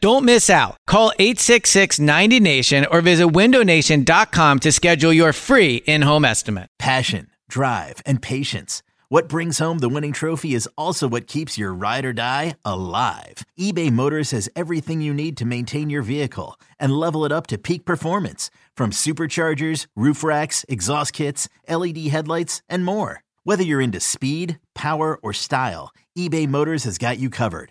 Don't miss out. Call 866 90 Nation or visit windownation.com to schedule your free in home estimate. Passion, drive, and patience. What brings home the winning trophy is also what keeps your ride or die alive. eBay Motors has everything you need to maintain your vehicle and level it up to peak performance from superchargers, roof racks, exhaust kits, LED headlights, and more. Whether you're into speed, power, or style, eBay Motors has got you covered.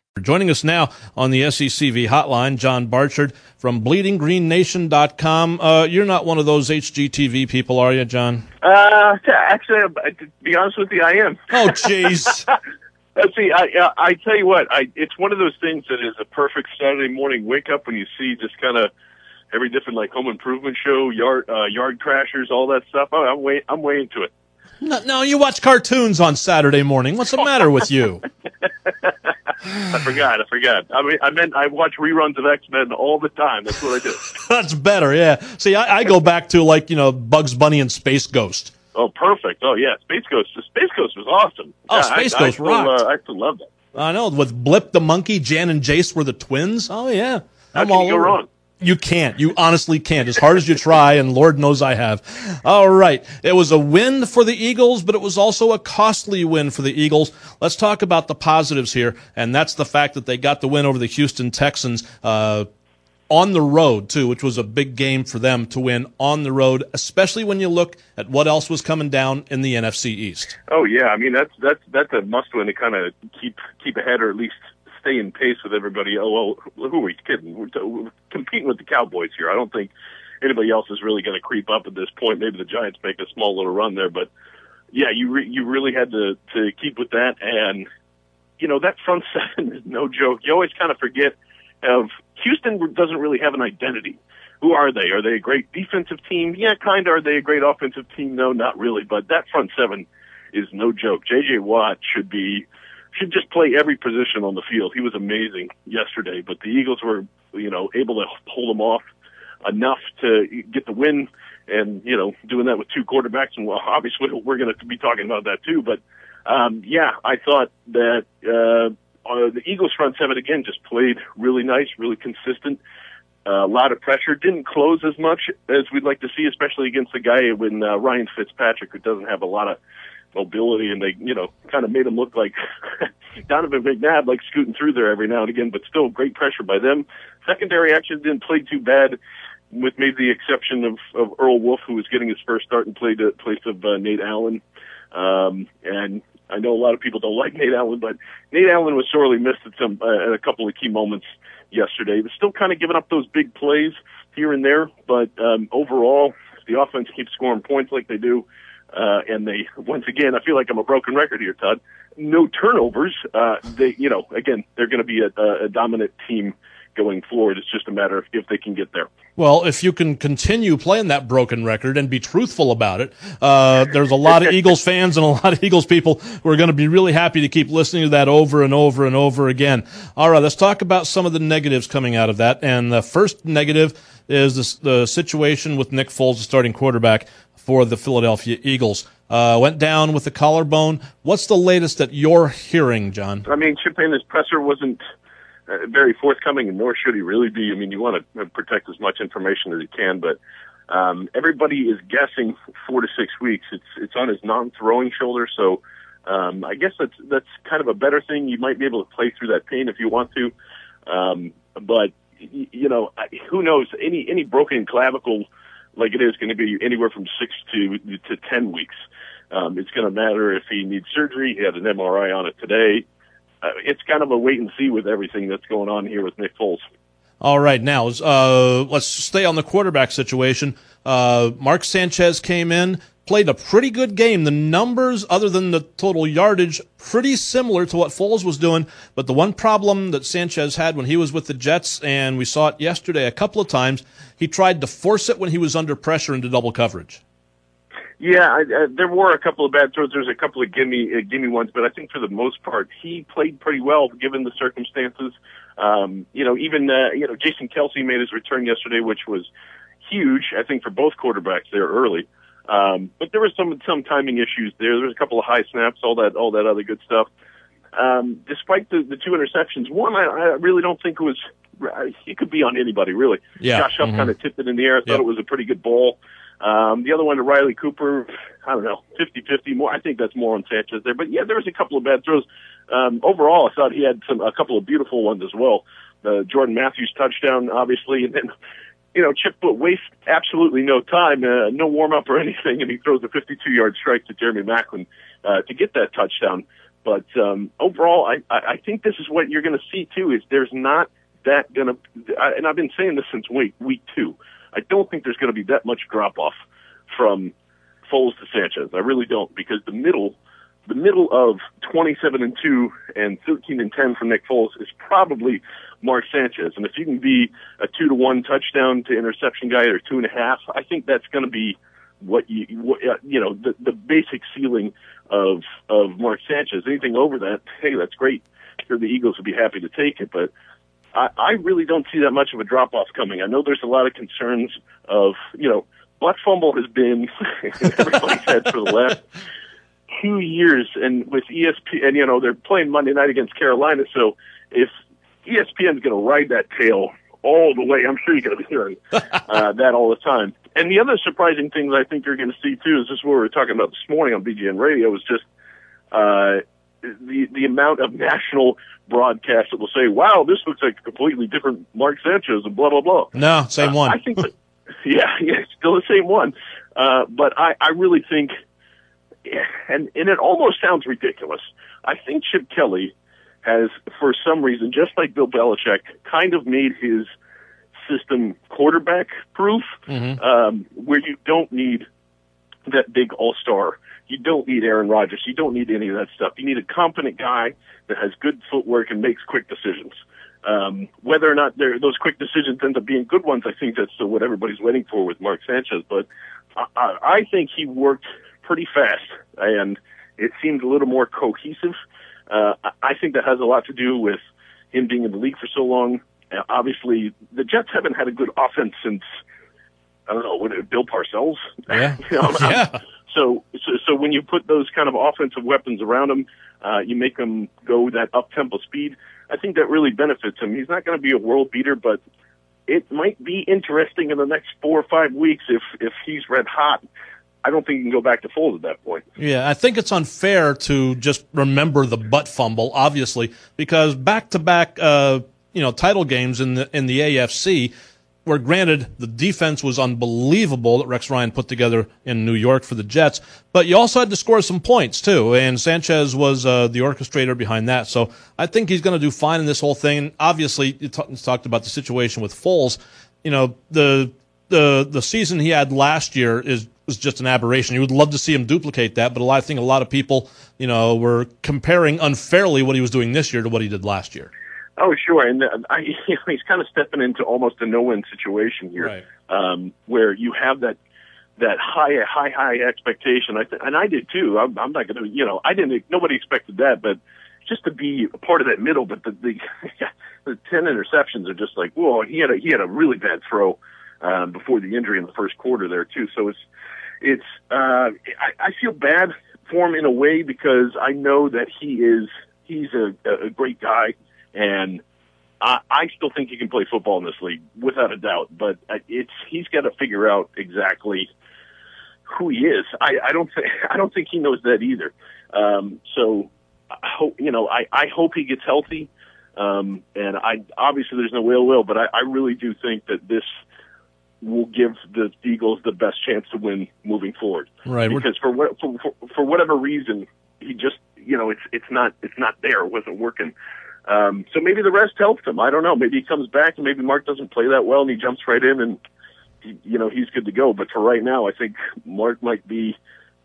Joining us now on the SECV hotline, John Barchard from BleedingGreenNation.com. Uh, you're not one of those HGTV people, are you, John? Uh, actually, to be honest with you, I am. Oh, jeez. Let's see. I, I tell you what. I it's one of those things that is a perfect Saturday morning wake up when you see just kind of every different like home improvement show, yard uh, yard crashers, all that stuff. Oh, I'm way I'm way into it. No, no, you watch cartoons on Saturday morning. What's the matter with you? I forgot. I forgot. I mean, I meant I watch reruns of X Men all the time. That's what I do. That's better. Yeah. See, I, I go back to like you know Bugs Bunny and Space Ghost. Oh, perfect. Oh, yeah. Space Ghost. Space Ghost was awesome. Oh, yeah, Space I, Ghost I still, rocked. Uh, I still love that. I know with Blip the monkey, Jan and Jace were the twins. Oh yeah, How I'm can all you go over wrong? You can't. You honestly can't. As hard as you try, and Lord knows I have. All right. It was a win for the Eagles, but it was also a costly win for the Eagles. Let's talk about the positives here, and that's the fact that they got the win over the Houston Texans. Uh, on the road too, which was a big game for them to win on the road, especially when you look at what else was coming down in the NFC East. Oh yeah, I mean that's that's that's a must win to kind of keep keep ahead or at least stay in pace with everybody. Oh well, who are we kidding? We're, we're competing with the Cowboys here. I don't think anybody else is really going to creep up at this point. Maybe the Giants make a small little run there, but yeah, you re- you really had to to keep with that, and you know that front seven is no joke. You always kind of forget of Houston doesn't really have an identity. Who are they? Are they a great defensive team? Yeah, kind of. Are they a great offensive team? No, not really. But that front seven is no joke. J.J. Watt should be should just play every position on the field. He was amazing yesterday, but the Eagles were, you know, able to hold him off enough to get the win. And you know, doing that with two quarterbacks, and well, obviously we're going to be talking about that too. But um, yeah, I thought that uh, uh, the Eagles front seven again just played really nice, really consistent. Uh, a lot of pressure. Didn't close as much as we'd like to see, especially against a guy when uh, Ryan Fitzpatrick, who doesn't have a lot of mobility, and they, you know, kind of made him look like Donovan McNabb, like scooting through there every now and again. But still, great pressure by them. Secondary actually didn't play too bad, with maybe the exception of, of Earl Wolff, who was getting his first start and played in place of uh, Nate Allen. Um, and I know a lot of people don't like Nate Allen, but Nate Allen was sorely missed at some uh, at a couple of key moments yesterday. He was still kind of giving up those big plays here and there, but um, overall, the offense keeps scoring points like they do. Uh, and they, once again, I feel like I'm a broken record here, Todd. No turnovers. Uh, they, you know, again, they're going to be a, a dominant team going forward. It's just a matter of if they can get there. Well, if you can continue playing that broken record and be truthful about it, uh, there's a lot of Eagles fans and a lot of Eagles people who are going to be really happy to keep listening to that over and over and over again. All right, let's talk about some of the negatives coming out of that. And the first negative is the situation with Nick Foles, the starting quarterback for the Philadelphia Eagles. Uh, went down with the collarbone. What's the latest that you're hearing, John? I mean, Chip Haynes' presser wasn't uh, very forthcoming, and nor should he really be. I mean, you want to protect as much information as you can, but um, everybody is guessing four to six weeks. It's it's on his non-throwing shoulder, so um, I guess that's that's kind of a better thing. You might be able to play through that pain if you want to, um, but you know, who knows? Any any broken clavicle like it is going to be anywhere from six to to ten weeks. Um, it's going to matter if he needs surgery. He had an MRI on it today. Uh, it's kind of a wait and see with everything that's going on here with Nick Foles. All right, now uh, let's stay on the quarterback situation. Uh, Mark Sanchez came in, played a pretty good game. The numbers, other than the total yardage, pretty similar to what Foles was doing. But the one problem that Sanchez had when he was with the Jets, and we saw it yesterday a couple of times, he tried to force it when he was under pressure into double coverage. Yeah, I, uh, there were a couple of bad throws. There's a couple of gimme uh, gimme ones, but I think for the most part, he played pretty well given the circumstances. Um, you know, even uh, you know Jason Kelce made his return yesterday, which was huge. I think for both quarterbacks there early. Um, but there were some some timing issues there. There was a couple of high snaps, all that all that other good stuff. Um, despite the, the two interceptions, one I, I really don't think was. It could be on anybody really. Yeah. Josh Huff mm-hmm. kind of tipped it in the air. I thought Yep. it was a pretty good ball. Um, the other one to Riley Cooper, I don't know, 50-50 more. I think that's more on Sanchez there. But yeah, there was a couple of bad throws. Um, overall, I thought he had some a couple of beautiful ones as well. The Jordan Matthews touchdown, obviously, and then you know Chip Foot wastes absolutely no time, uh, no warm up or anything, and he throws a 52-yard strike to Jeremy Maclin uh, to get that touchdown. But um, overall, I, I I think this is what you're going to see too. Is there's not that going to, and I've been saying this since week week two. I don't think there's going to be that much drop off from Foles to Sanchez. I really don't because the middle, the middle of 27 and two and 13 and 10 from Nick Foles is probably Mark Sanchez. And if you can be a two to one touchdown to interception guy or two and a half, I think that's going to be what you, what, uh, you know, the, the basic ceiling of, of Mark Sanchez. Anything over that, hey, that's great. Sure, the Eagles would be happy to take it, but I, I really don't see that much of a drop off coming. I know there's a lot of concerns of, you know, butt fumble has been in everybody's head for the last two years, and with ESPN, and you know they're playing Monday night against Carolina, so if ESPN's going to ride that tail all the way, I'm sure you're going to be hearing uh, that all the time. And the other surprising things I think you're going to see too is this what we were talking about this morning on BGN Radio was just uh, the the amount of national broadcasts that will say, "Wow, this looks like a completely different Mark Sanchez," and blah blah blah. No, same Uh, one. I think, that, yeah, yeah, still the same one. Uh, but I, I really think, and and it almost sounds ridiculous. I think Chip Kelly has, for some reason, just like Bill Belichick, kind of made his system quarterback proof, um, where you don't need that big all star. You don't need Aaron Rodgers. You don't need any of that stuff. You need a competent guy that has good footwork and makes quick decisions. Um, whether or not those quick decisions end up being good ones, I think that's what everybody's waiting for with Mark Sanchez. But I, I, I think he worked pretty fast, and it seemed a little more cohesive. Uh, I- I think that has a lot to do with him being in the league for so long. Uh, obviously, the Jets haven't had a good offense since I don't know, what, Bill Parcells. Yeah. You know, Yeah. So, so, so when you put those kind of offensive weapons around him, uh, you make him go that up tempo speed. I think that really benefits him. He's not going to be a world beater, but it might be interesting in the next four or five weeks if if he's red hot. I don't think you can go back to Foles at that point. Yeah, I think it's unfair to just remember the butt fumble, obviously, because back to back, you know, title games in the in the AFC, where granted the defense was unbelievable that Rex Ryan put together in New York for the Jets, but you also had to score some points too, and Sanchez was uh, the orchestrator behind that. So I think he's going to do fine in this whole thing. Obviously, you t- talked about the situation with Foles. You know, the the the season he had last year is was just an aberration. You would love to see him duplicate that, but a lot, I think a lot of people, you know, were comparing unfairly what he was doing this year to what he did last year. Oh, sure, and uh, I, you know, he's kind of stepping into almost a no-win situation here, Right. um, where you have that that high, high, high expectation. I th- and I did too. I'm, I'm not going to, you know, I didn't. Nobody expected that, but just to be a part of that middle. But the the, the ten interceptions are just like, whoa. He had a he had a really bad throw um, before the injury in the first quarter there too. So it's it's uh, I, I feel bad for him in a way because I know that he is he's a, a great guy and I, I still think he can play football in this league without a doubt. But it's he's got to figure out exactly who he is. I, I don't think I don't think he knows that either. Um, so I hope you know I, I hope he gets healthy. Um, and I obviously there's no ill will, but I, I really do think that this will give the Eagles the best chance to win moving forward. Right. Because for what for, for, for whatever reason he just you know it's it's not it's not there. It wasn't working. Um, so maybe the rest helps him. I don't know. Maybe he comes back and maybe Mark doesn't play that well and he jumps right in and he, you know he's good to go. But for right now, I think Mark might be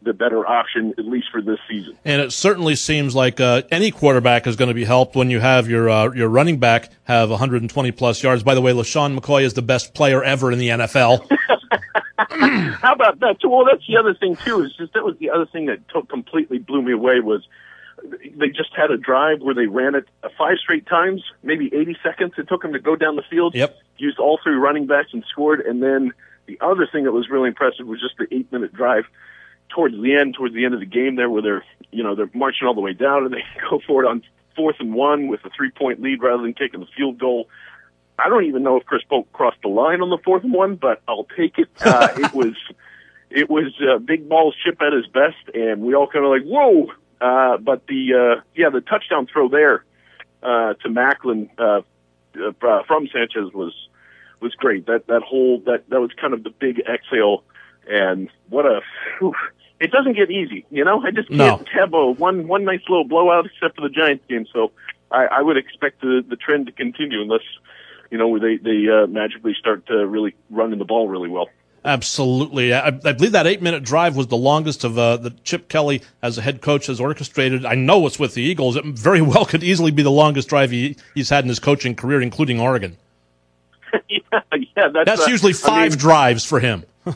the better option at least for this season. And it certainly seems like uh, any quarterback is going to be helped when you have your uh, your running back have 120 plus yards. By the way, LeSean McCoy is the best player ever in the NFL. How about that? Well, that's the other thing too. Is just that was the other thing that t- completely blew me away was they just had a drive where they ran it five straight times, maybe 80 seconds. It took them to go down the field. Yep. Used all three running backs and scored. And then the other thing that was really impressive was just the eight minute drive towards the end, towards the end of the game there, where they're you know they're marching all the way down and they go for it on fourth and one with a three point lead rather than taking the field goal. I don't even know if Chris Polk crossed the line on the fourth and one, but I'll take it. Uh, it was it was uh, big balls chip at his best, and we all kind of like whoa. Uh, but the uh, yeah, the touchdown throw there uh, to Maclin uh, uh, from Sanchez was was great. That that whole that that was kind of the big exhale, and what a. Whew, it doesn't get easy, you know. I just can't have a one one nice little blowout except for the Giants game. So I, I would expect the the trend to continue unless you know they they uh, magically start to really running the ball really well. Absolutely. I, I believe that eight minute drive was the longest of uh, that Chip Kelly, as a head coach, has orchestrated. I know it's with the Eagles. It very well could easily be the longest drive he, he's had in his coaching career, including Oregon. yeah, yeah, that's, That's uh, usually I five mean, drives for him.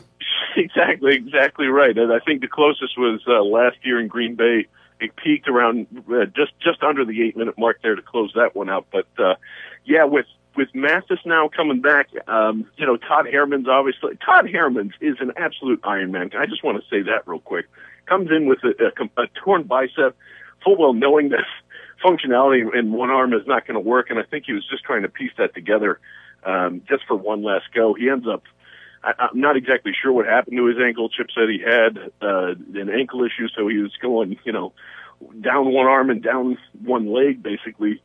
exactly, exactly right. And I think the closest was uh, last year in Green Bay. It peaked around uh, just just under the eight minute mark there to close that one out. But uh, yeah, with with Mathis now coming back, um, you know Todd Herremans obviously Todd Herremans is an absolute Iron Man. I just want to say that real quick. Comes in with a, a, a torn bicep, full well knowing that functionality in one arm is not going to work, and I think he was just trying to piece that together um, just for one last go. He ends up I, I'm not exactly sure what happened to his ankle. Chip said he had uh, an ankle issue, so he was going, you know, down one arm and down one leg, basically.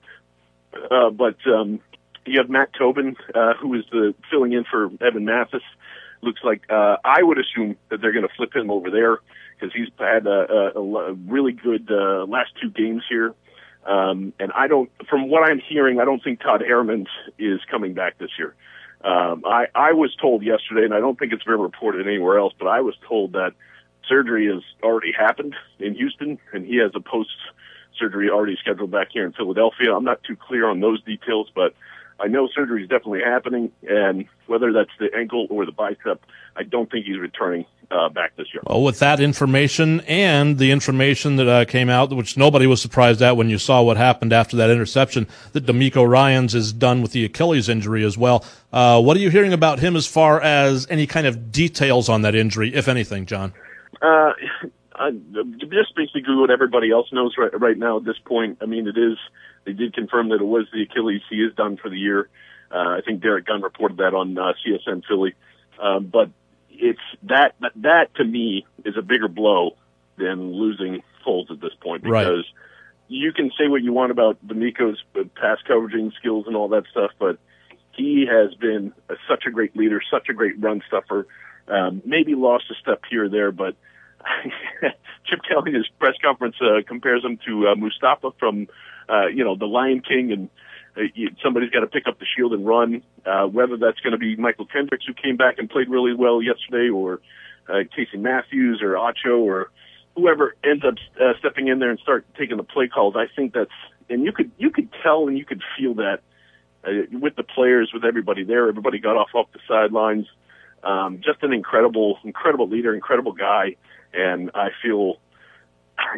Uh, but um, you have Matt Tobin, uh, who is the filling in for Evan Mathis. Looks like uh, I would assume that they're going to flip him over there because he's had a, a, a really good uh, last two games here. Um, and I don't, from what I'm hearing, I don't think Todd Herremans is coming back this year. Um, I, I was told yesterday, and I don't think it's been reported anywhere else, but I was told that surgery has already happened in Houston, and he has a post surgery already scheduled back here in Philadelphia. I'm not too clear on those details, but I know surgery is definitely happening, and whether that's the ankle or the bicep, I don't think he's returning uh, back this year. Well, with that information and the information that uh, came out, which nobody was surprised at when you saw what happened after that interception, that DeMeco Ryans is done with the Achilles injury as well. Uh, what are you hearing about him as far as any kind of details on that injury, if anything, John? Uh, I, just basically what everybody else knows right right now at this point. I mean, it is. They did confirm that it was the Achilles. He is done for the year. Uh, I think Derrick Gunn reported that on uh, CSN Philly. Um, but it's that, that that to me is a bigger blow than losing Foles at this point Right. because you can say what you want about DeMeco's pass coveraging skills and all that stuff, but he has been a, such a great leader, such a great run stuffer. Um, maybe lost a step here or there, but Chip Kelly in his press conference uh, compares him to uh, Mustafa from, uh, you know, the Lion King, and uh, you, somebody's got to pick up the shield and run. Uh, whether that's going to be Mychal Kendricks, who came back and played really well yesterday, or uh, Casey Matthews, or Acho, or whoever ends up uh, stepping in there and start taking the play calls. I think that's, and you could you could tell and you could feel that uh, with the players, with everybody there. Everybody got off off the sidelines. Um, just an incredible, incredible leader, incredible guy, and I feel,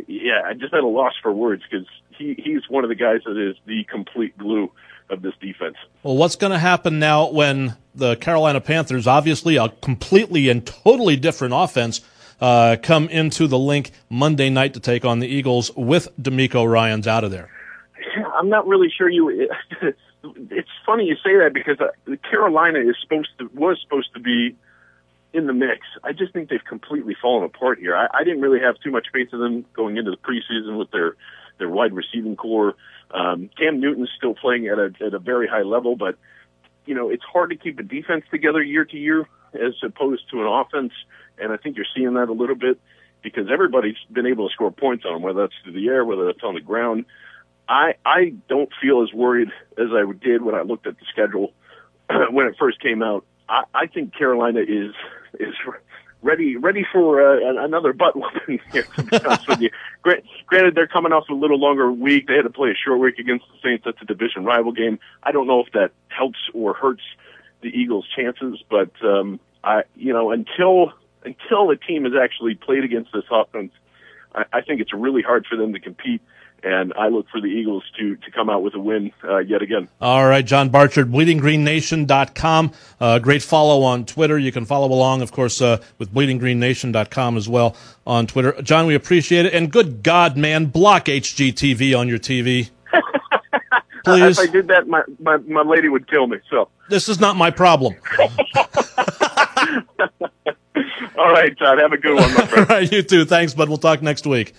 yeah, I just had a loss for words because he he's one of the guys that is the complete glue of this defense. Well, what's going to happen now when the Carolina Panthers, obviously a completely and totally different offense, uh, come into the Linc Monday night to take on the Eagles with DeMeco Ryans out of there? I'm not really sure you. It's funny you say that because uh, Carolina is supposed to was supposed to be in the mix. I just think they've completely fallen apart here. I, I didn't really have too much faith in them going into the preseason with their their wide receiving core. Um, Cam Newton's still playing at a at a very high level, but you know it's hard to keep a defense together year to year as opposed to an offense, and I think you're seeing that a little bit because everybody's been able to score points on them, whether that's through the air, whether that's on the ground. I I don't feel as worried as I did when I looked at the schedule when it first came out. I, I think Carolina is is ready ready for uh, another butt whooping here. To be honest with you, granted they're coming off a little longer week. They had to play a short week against the Saints. That's a division rival game. I don't know if that helps or hurts the Eagles' chances, but um, I you know until until a team has actually played against this offense, I, I think it's really hard for them to compete and I look for the Eagles to to come out with a win uh, yet again. All right, John Barchard, bleedinggreennation.com. Uh, great follow on Twitter. You can follow along, of course, uh, with bleedinggreennation.com as well on Twitter. John, we appreciate it. And good God, man, block HGTV on your TV. Please. if I did that, my, my, my lady would kill me. So This is not my problem. All right, Todd. Have a good one, my friend. All right, you too. Thanks, bud. We'll talk next week.